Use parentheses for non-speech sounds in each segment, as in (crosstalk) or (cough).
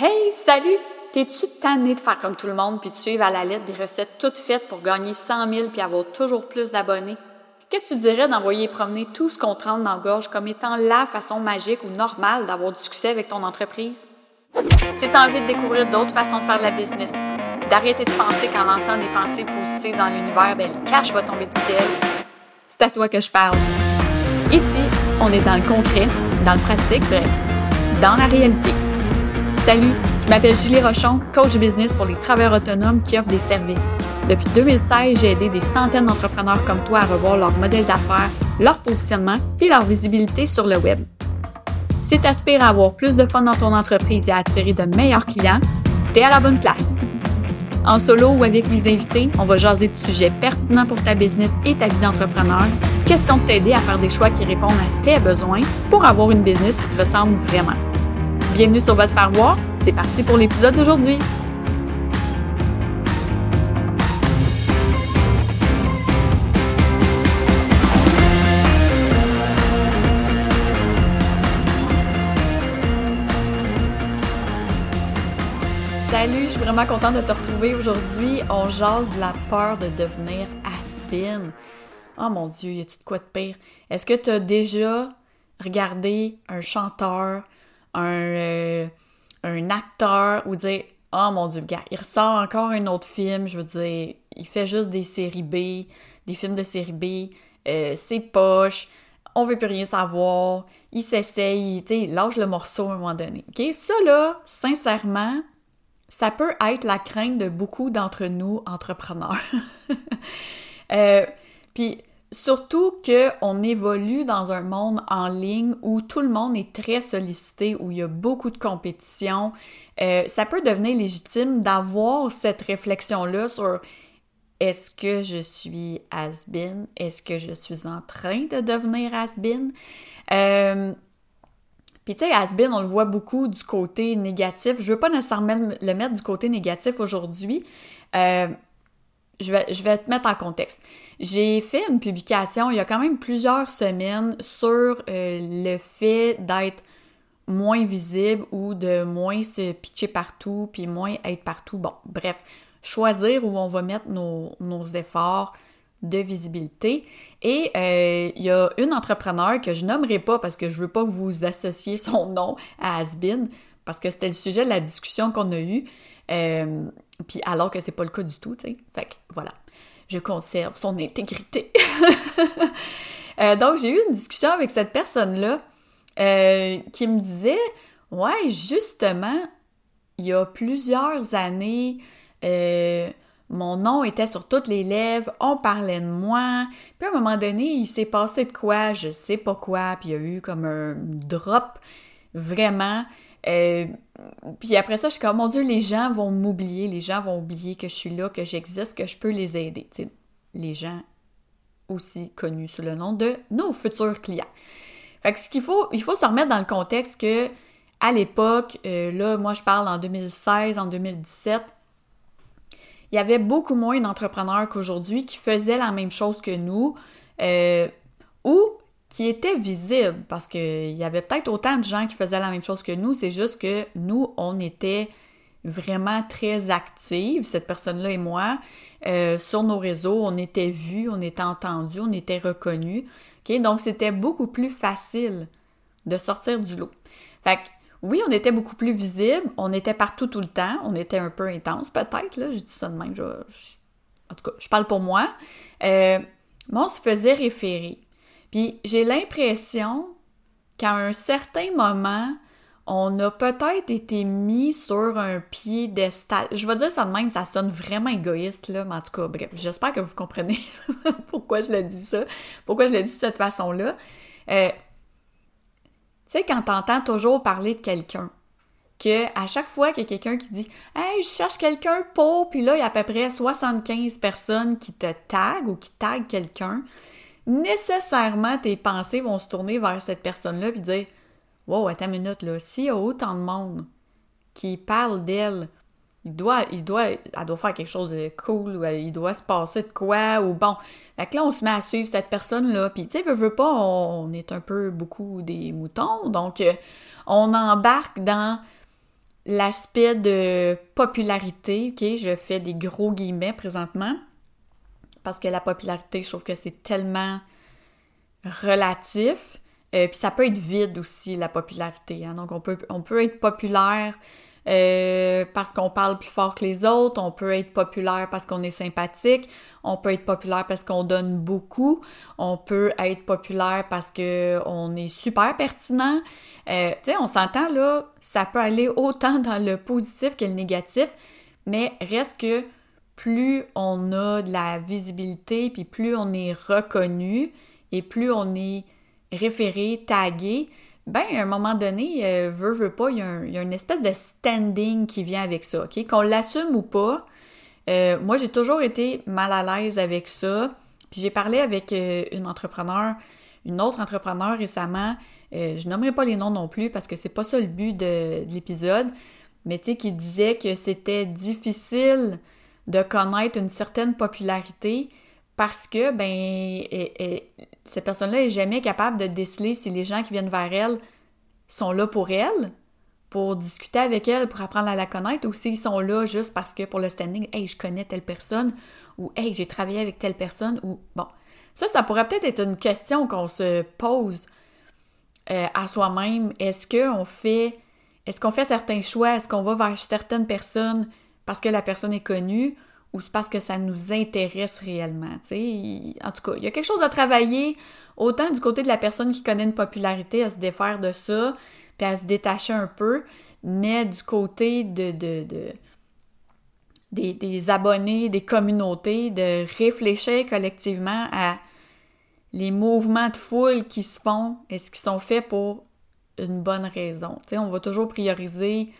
Hey, salut! T'es-tu tanné de faire comme tout le monde puis de suivre à la lettre des recettes toutes faites pour gagner 100 000 puis avoir toujours plus d'abonnés? Qu'est-ce que tu dirais d'envoyer promener tout ce qu'on te rentre dans la gorge comme étant la façon magique ou normale d'avoir du succès avec ton entreprise? Si t'as envie de découvrir d'autres façons de faire de la business, d'arrêter de penser qu'en lançant des pensées positives dans l'univers, ben, le cash va tomber du ciel, c'est à toi que je parle. Ici, on est dans le concret, dans le pratique, bref, dans la réalité. Salut, je m'appelle Julie Rochon, coach business pour les travailleurs autonomes qui offrent des services. Depuis 2016, j'ai aidé des centaines d'entrepreneurs comme toi à revoir leur modèle d'affaires, leur positionnement et leur visibilité sur le web. Si tu aspires à avoir plus de fun dans ton entreprise et à attirer de meilleurs clients, tu es à la bonne place. En solo ou avec mes invités, on va jaser de sujets pertinents pour ta business et ta vie d'entrepreneur. Question de t'aider à faire des choix qui répondent à tes besoins pour avoir une business qui te ressemble vraiment. Bienvenue sur votre faire voir. C'est parti pour l'épisode d'aujourd'hui. Salut, je suis vraiment contente de te retrouver aujourd'hui. On jase de la peur de devenir has-been. Oh mon Dieu, y a-tu de quoi de pire? Est-ce que tu as déjà regardé un chanteur, un, euh, un acteur ou dire Oh mon dieu, il ressort encore un autre film, je veux dire, il fait juste des séries B, des films de série B, euh, c'est poche, on veut plus rien savoir, il s'essaye, tu sais, lâche le morceau à un moment donné. OK? Ça là, sincèrement, ça peut être la crainte de beaucoup d'entre nous entrepreneurs. (laughs) euh, Puis Surtout qu'on évolue dans un monde en ligne où tout le monde est très sollicité, où il y a beaucoup de compétition. Euh, ça peut devenir légitime d'avoir cette réflexion-là sur est-ce que je suis has-been? Est-ce que je suis en train de devenir has-been? Euh, puis tu sais, has-been, on le voit beaucoup du côté négatif. Je veux pas nécessairement le mettre du côté négatif aujourd'hui. Euh, je vais, je vais te mettre en contexte. J'ai fait une publication il y a quand même plusieurs semaines sur euh, le fait d'être moins visible ou de moins se pitcher partout, puis moins être partout. Bon, bref, choisir où on va mettre nos, nos efforts de visibilité. Et euh, il y a une entrepreneur que je nommerai pas parce que je veux pas vous associez son nom à Asbin, parce que c'était le sujet de la discussion qu'on a eue. Euh, puis alors que c'est pas le cas du tout, tu sais. Fait que voilà, je conserve son intégrité. (laughs) Euh, donc j'ai eu une discussion avec cette personne-là euh, qui me disait, ouais, justement, il y a plusieurs années, mon nom était sur toutes les lèvres, on parlait de moi, puis à un moment donné, il s'est passé de quoi, je sais pas quoi, puis il y a eu comme un drop vraiment. Euh, puis après ça, je suis comme, mon Dieu, les gens vont m'oublier, les gens vont oublier que je suis là, que j'existe, que je peux les aider. les gens aussi connus sous le nom de nos futurs clients. Fait que ce qu'il faut, il faut se remettre dans le contexte que à l'époque, euh, là, moi je parle en 2016, en 2017, il y avait beaucoup moins d'entrepreneurs qu'aujourd'hui qui faisaient la même chose que nous, euh, ou qui était visible parce qu'il y avait peut-être autant de gens qui faisaient la même chose que nous, c'est juste que nous, on était vraiment très actifs, cette personne-là et moi, euh, sur nos réseaux, on était vus, on était entendus, on était reconnus. Donc, c'était beaucoup plus facile de sortir du lot. Fait que, oui, on était beaucoup plus visible, on était partout tout le temps, on était un peu intense peut-être, là, je dis ça de même, en tout cas, je parle pour moi. Euh, mais on se faisait référer. Puis j'ai l'impression qu'à un certain moment, on a peut-être été mis sur un piédestal. Je vais dire ça de même, ça sonne vraiment égoïste, là, mais en tout cas, bref, j'espère que vous comprenez (laughs) pourquoi je le dis ça, pourquoi je le dis de cette façon-là. Euh, tu sais, quand t'entends toujours parler de quelqu'un, que à chaque fois qu'il y a quelqu'un qui dit Hey, je cherche quelqu'un pour, puis là, il y a à peu près 75 personnes qui te taguent ou qui taguent quelqu'un, nécessairement tes pensées vont se tourner vers cette personne-là puis dire Wow, attends une minute, là, s'il y a autant de monde qui parle d'elle, il doit, il doit, elle doit faire quelque chose de cool, ou il doit se passer de quoi, ou bon. Là, on se met à suivre cette personne-là, puis tu sais, veut, veut pas, on, est un peu beaucoup des moutons, donc euh, on embarque dans l'aspect de popularité, ok, je fais des gros guillemets présentement, parce que la popularité, je trouve que c'est tellement relatif. Euh, puis ça peut être vide aussi, la popularité. Hein. Donc on peut, on peut être populaire euh, parce qu'on parle plus fort que les autres, on peut être populaire parce qu'on est sympathique, on peut être populaire parce qu'on donne beaucoup, on peut être populaire parce qu'on est super pertinent. Euh, tu sais, on s'entend là, ça peut aller autant dans le positif que le négatif, mais reste que plus on a de la visibilité, puis plus on est reconnu et plus on est référé, tagué, ben, à un moment donné, euh, veut, veut pas, il y, a une espèce de standing qui vient avec ça, OK? Qu'on l'assume ou pas, euh, moi, j'ai toujours été mal à l'aise avec ça. Puis j'ai parlé avec euh, une entrepreneur, une autre entrepreneur récemment, je nommerai pas les noms non plus parce que c'est pas ça le but de l'épisode, mais tu sais, qui disait que c'était difficile de connaître une certaine popularité parce que, ben, cette personne-là est jamais capable de déceler si les gens qui viennent vers elle sont là pour elle, pour discuter avec elle, pour apprendre à la connaître, ou s'ils sont là juste parce que pour le standing, hey, je connais telle personne, ou hey, j'ai travaillé avec telle personne, ou bon. Ça, ça pourrait peut-être être une question qu'on se pose euh, à soi-même. Est-ce qu'on fait, est-ce qu'on fait certains choix? Est-ce qu'on va vers certaines personnes? Parce que la personne est connue? ou parce que ça nous intéresse réellement. sais. En tout cas, il y a quelque chose à travailler, autant du côté de la personne qui connaît une popularité, à se défaire de ça, puis à se détacher un peu, mais du côté de, de, des, des, abonnés, des communautés, de réfléchir collectivement à les mouvements de foule qui se font, est-ce qu'ils sont faits pour une bonne raison. sais, on va toujours prioriser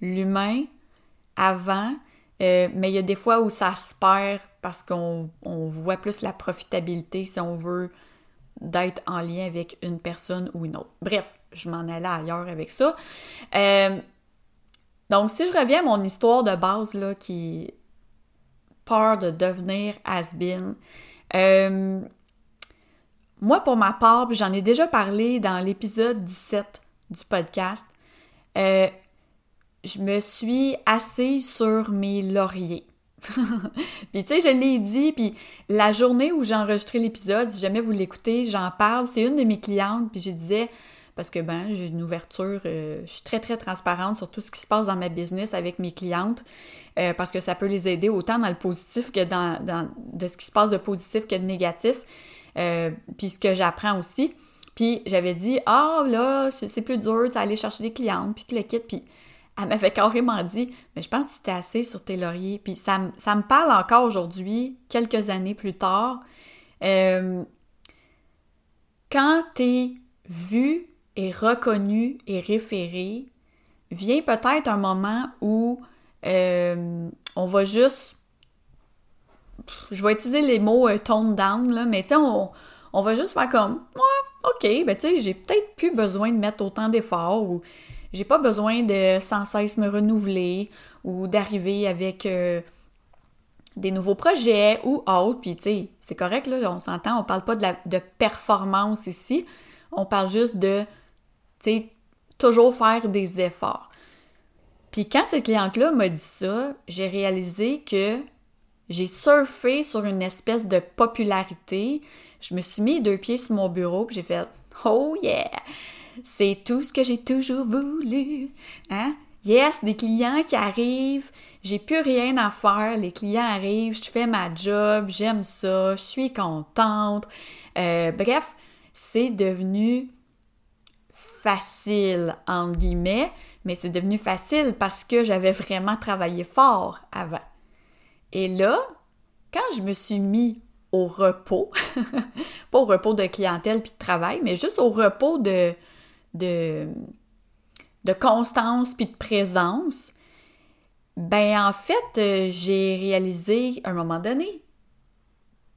l'humain avant euh, mais il y a des fois où ça se perd parce qu'on voit plus la profitabilité, si on veut, d'être en lien avec une personne ou une autre. Bref, je m'en allais ailleurs avec ça. Euh, donc, si je reviens à mon histoire de base, là, qui peur de devenir has-been, euh, moi, pour ma part, j'en ai déjà parlé dans l'épisode 17 du podcast, je me suis assise sur mes lauriers. (laughs) puis tu sais, je l'ai dit, puis la journée où j'ai enregistré l'épisode, si jamais vous l'écoutez, j'en parle, c'est une de mes clientes, puis je disais, parce que ben, j'ai une ouverture, euh, je suis très très transparente sur tout ce qui se passe dans ma business avec mes clientes, euh, parce que ça peut les aider autant dans le positif que dans, de ce qui se passe de positif que de négatif, euh, puis ce que j'apprends aussi. Puis j'avais dit, ah là, c'est plus dur d'aller chercher des clientes, puis tout le kit, puis elle m'avait carrément dit Mais je pense que tu t'es assez sur tes lauriers. Puis ça, me parle encore aujourd'hui, quelques années plus tard. Euh, quand t'es vu et reconnu et référé, vient peut-être un moment où euh, on va juste. Je vais utiliser les mots euh, tone down, là, mais tu sais, on, va juste faire comme ok, ben tu sais, j'ai peut-être plus besoin de mettre autant d'efforts ou j'ai pas besoin de sans cesse me renouveler ou d'arriver avec euh, des nouveaux projets ou autres. Puis, tu sais, c'est correct, là, on s'entend, on parle pas de, de performance ici. On parle juste de, tu sais, toujours faire des efforts. Puis quand cette cliente-là m'a dit ça, j'ai réalisé que j'ai surfé sur une espèce de popularité. Je me suis mis deux pieds sur mon bureau, puis j'ai fait « Oh yeah! C'est tout ce que j'ai toujours voulu. Hein? Yes, des clients qui arrivent, j'ai plus rien à faire, les clients arrivent, je fais ma job, j'aime ça, je suis contente. Euh, bref, c'est devenu facile, entre guillemets, mais c'est devenu facile parce que j'avais vraiment travaillé fort avant. Et là, quand je me suis mis au repos, (laughs) pas au repos de clientèle puis de travail, mais juste au repos de, de, constance puis de présence, ben en fait, euh, j'ai réalisé à un moment donné,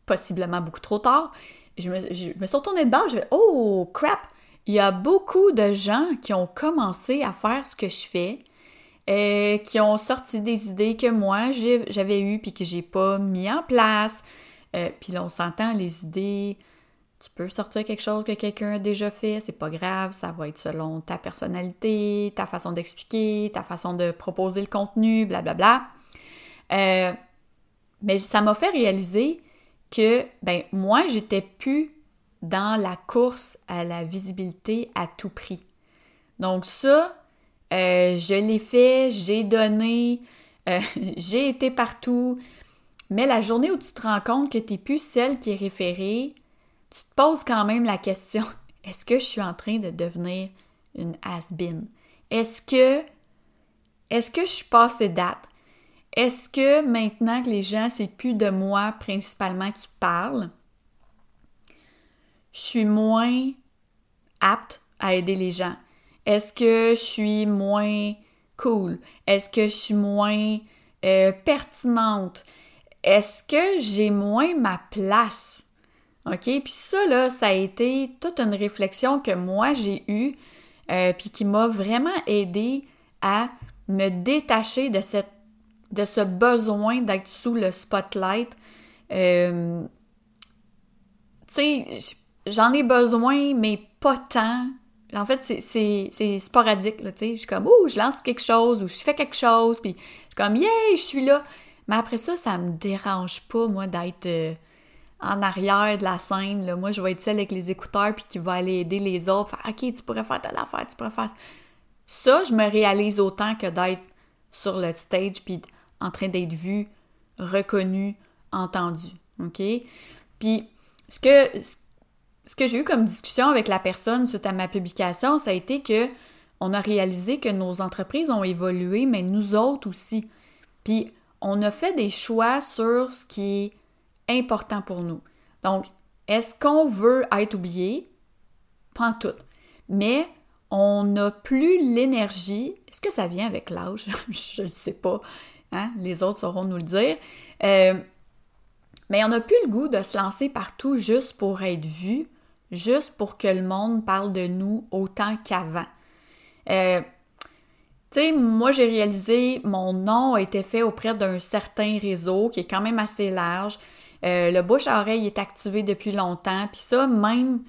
possiblement beaucoup trop tard, je me, je me suis retournée de bord, je vais Oh crap! Il y a beaucoup de gens qui ont commencé à faire ce que je fais, euh, qui ont sorti des idées que moi j'avais eues puis que j'ai pas mis en place. Euh, puis là, on s'entend, les idées Tu peux sortir quelque chose que quelqu'un a déjà fait, c'est pas grave, ça va être selon ta personnalité, ta façon d'expliquer, ta façon de proposer le contenu, blablabla. Euh, mais ça m'a fait réaliser que, ben, moi, j'étais plus dans la course à la visibilité à tout prix. Donc ça, euh, je l'ai fait, j'ai donné, euh, (laughs) j'ai été partout. Mais la journée où tu te rends compte que tu n'es plus celle qui est référée, tu te poses quand même la question (laughs) est-ce que je suis en train de devenir une has-been? Est-ce que est-ce que je suis passée date? Est-ce que maintenant que les gens c'est plus de moi principalement qui parlent, je suis moins apte à aider les gens? Est-ce que je suis moins cool? Est-ce que je suis moins euh, pertinente? Est-ce que j'ai moins ma place? OK? Puis ça, là, ça a été toute une réflexion que moi j'ai eue, euh, puis qui m'a vraiment aidé à me détacher de, cette, de ce besoin d'être sous le spotlight. Euh, tu sais, j'en ai besoin, mais pas tant. En fait, c'est sporadique, là, tu sais. Je suis comme, ouh, je lance quelque chose, ou je fais quelque chose, puis je suis comme, yeah, je suis là. Mais après ça, ça me dérange pas, moi, d'être... Euh, en arrière de la scène. Moi, je vais être celle avec les écouteurs puis qui va aller aider les autres. Faire, OK, tu pourrais faire telle affaire, tu pourrais faire ça. je me réalise autant que d'être sur le stage puis en train d'être vu, reconnu, entendu. OK? Puis, ce que, ce que j'ai eu comme discussion avec la personne suite à ma publication, ça a été que on a réalisé que nos entreprises ont évolué, mais nous autres aussi. Puis, on a fait des choix sur ce qui est important pour nous. Donc, est-ce qu'on veut être oublié? Pas tout. Mais on n'a plus l'énergie. Est-ce que ça vient avec l'âge? (laughs) je ne sais pas. Hein? Les autres sauront nous le dire. Euh, mais on n'a plus le goût de se lancer partout juste pour être vu, juste pour que le monde parle de nous autant qu'avant. Euh, tu sais, moi j'ai réalisé, mon nom a été fait auprès d'un certain réseau qui est quand même assez large. Euh, le bouche à oreille est activé depuis longtemps. Puis ça, même,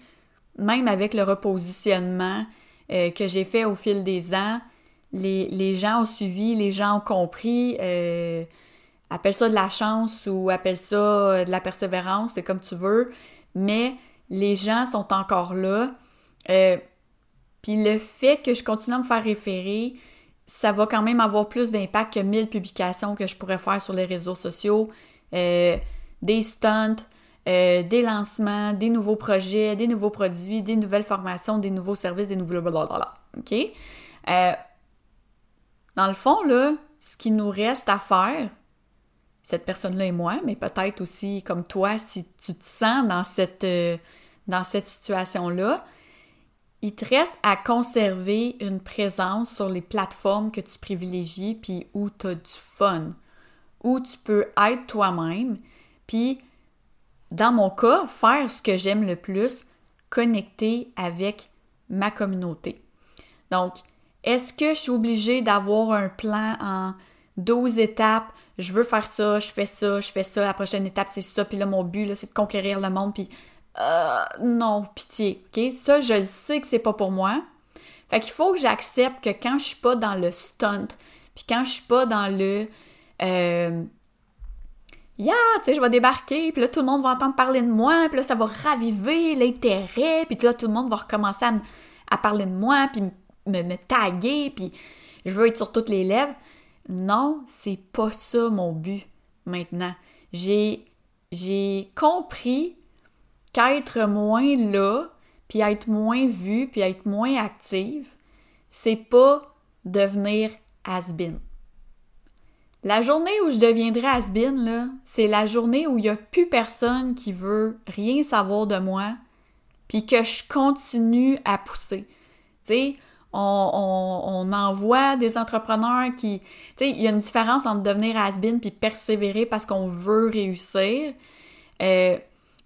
même avec le repositionnement euh, que j'ai fait au fil des ans, les, gens ont suivi, les gens ont compris. Euh, appelle ça de la chance ou appelle ça de la persévérance, c'est comme tu veux. Mais les gens sont encore là. puis le fait que je continue à me faire référer, ça va quand même avoir plus d'impact que 1000 publications que je pourrais faire sur les réseaux sociaux des stunts, euh, des lancements, des nouveaux projets, des nouveaux produits, des nouvelles formations, des nouveaux services, des nouveaux blablabla. OK? Euh, dans le fond, là, ce qui nous reste à faire, cette personne-là et moi, mais peut-être aussi comme toi, si tu te sens dans cette, euh, dans cette situation-là, il te reste à conserver une présence sur les plateformes que tu privilégies puis où tu as du fun, où tu peux être toi-même, puis, dans mon cas, faire ce que j'aime le plus, connecter avec ma communauté. Donc, est-ce que je suis obligée d'avoir un plan en 12 étapes? Je veux faire ça, je fais ça, je fais ça, la prochaine étape c'est ça, puis là mon but c'est de conquérir le monde, puis euh, non, pitié? Ça, je sais que c'est pas pour moi. Fait qu'il faut que j'accepte que quand je suis pas dans le stunt, puis quand je suis pas dans le euh, yeah, tu sais, je vais débarquer, puis là, tout le monde va entendre parler de moi, puis là, ça va raviver l'intérêt, puis là, tout le monde va recommencer à, parler de moi, puis me, taguer, puis je veux être sur toutes les lèvres. Non, c'est pas ça mon but maintenant. J'ai, j'ai compris qu'être moins là, puis être moins vu, puis être moins active, c'est pas devenir has-been. La journée où je deviendrai has là, c'est la journée où il n'y a plus personne qui veut rien savoir de moi, puis que je continue à pousser. Tu on, envoie des entrepreneurs qui... Tu sais, il y a une différence entre devenir has-been puis persévérer parce qu'on veut réussir. Euh,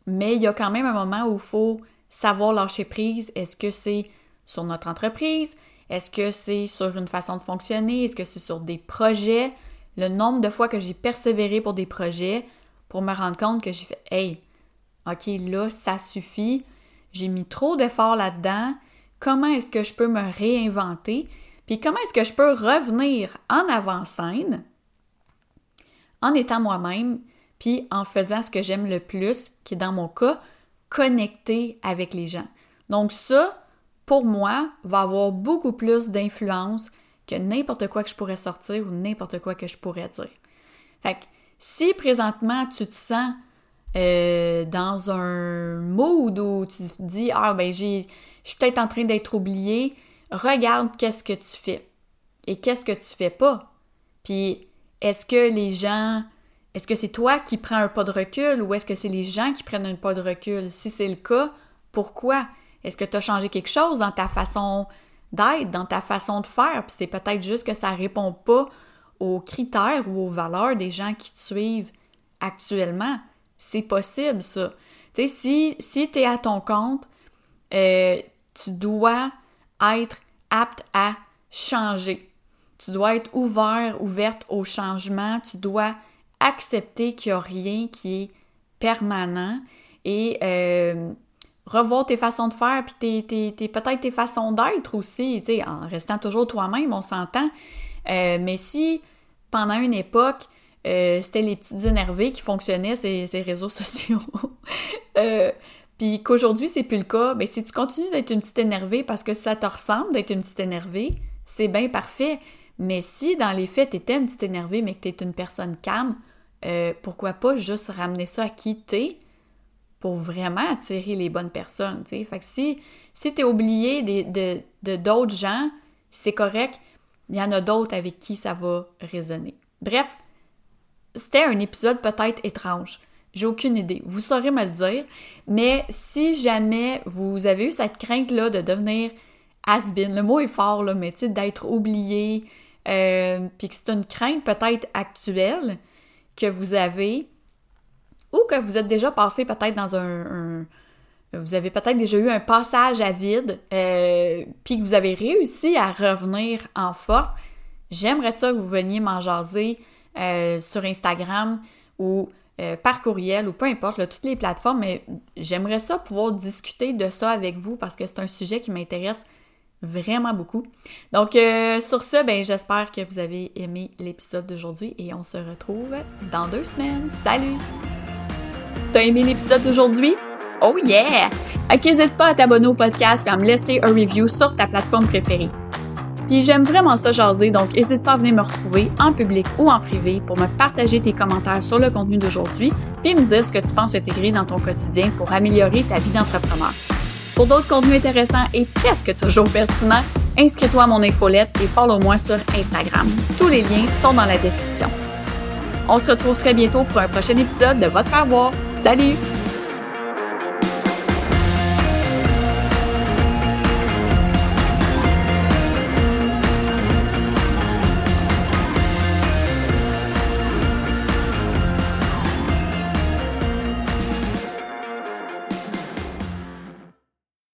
mais il y a quand même un moment où il faut savoir lâcher prise. Est-ce que c'est sur notre entreprise? Est-ce que c'est sur une façon de fonctionner? Est-ce que c'est sur des projets? Le nombre de fois que j'ai persévéré pour des projets pour me rendre compte que j'ai fait Hey, OK, là, ça suffit. j'ai mis trop d'efforts là-dedans, comment est-ce que je peux me réinventer, puis comment est-ce que je peux revenir en avant-scène en étant moi-même, puis en faisant ce que j'aime le plus, qui est dans mon cas, connecter avec les gens. Donc ça, pour moi, va avoir beaucoup plus d'influence que n'importe quoi que je pourrais sortir ou n'importe quoi que je pourrais dire. Fait que si présentement tu te sens euh, dans un mood où tu te dis Ah ben j'ai je suis peut-être en train d'être oublié, regarde qu'est-ce que tu fais et qu'est-ce que tu fais pas. Puis est-ce que les gens est-ce que c'est toi qui prends un pas de recul ou est-ce que c'est les gens qui prennent un pas de recul? Si c'est le cas, pourquoi? Est-ce que tu as changé quelque chose dans ta façon d'être, dans ta façon de faire? Puis c'est peut-être juste que ça répond pas aux critères ou aux valeurs des gens qui te suivent actuellement. C'est possible, ça. Tu sais, si, si tu es à ton compte, euh, tu dois être apte à changer. Tu dois être ouvert, ouverte au changement. Tu dois accepter qu'il n'y a rien qui est permanent et euh, revoir tes façons de faire, puis tes, peut-être tes façons d'être aussi, tu sais, en restant toujours toi-même, on s'entend. Euh, mais si pendant une époque, euh, c'était les petites énervées qui fonctionnaient, ces, réseaux (laughs) sociaux, puis qu'aujourd'hui c'est plus le cas, ben si tu continues d'être une petite énervée parce que ça te ressemble d'être une petite énervée, c'est bien parfait. Mais si dans les faits, tu étais une petite énervée, mais que tu une personne calme, euh, pourquoi pas juste ramener ça à qui t'es? Pour vraiment attirer les bonnes personnes, tu Fait que si, si t'es oublié de, d'autres gens, c'est correct, il y en a d'autres avec qui ça va résonner. Bref, c'était un épisode peut-être étrange. J'ai aucune idée. Vous saurez me le dire. Mais si jamais vous avez eu cette crainte-là de devenir has-been, le mot est fort, là, mais tu d'être oublié, euh, puis que c'est une crainte peut-être actuelle, que vous avez ou que vous êtes déjà passé peut-être dans un, vous avez peut-être déjà eu un passage à vide, euh, puis que vous avez réussi à revenir en force, j'aimerais ça que vous veniez m'en jaser euh, sur Instagram ou euh, par courriel ou peu importe, toutes les plateformes, mais j'aimerais ça pouvoir discuter de ça avec vous parce que c'est un sujet qui m'intéresse vraiment beaucoup. Donc, sur ce, ben, j'espère que vous avez aimé l'épisode d'aujourd'hui et on se retrouve dans deux semaines. Salut! T'as aimé l'épisode d'aujourd'hui? Oh yeah! n'hésite pas à t'abonner au podcast et à me laisser un review sur ta plateforme préférée. Puis j'aime vraiment ça jaser, donc n'hésite pas à venir me retrouver en public ou en privé pour me partager tes commentaires sur le contenu d'aujourd'hui, puis me dire ce que tu penses intégrer dans ton quotidien pour améliorer ta vie d'entrepreneur. Pour d'autres contenus intéressants et presque toujours pertinents, inscris-toi à mon infolette et follow-moi sur Instagram. Tous les liens sont dans la description. On se retrouve très bientôt pour un prochain épisode de Votre Avoir. Salut!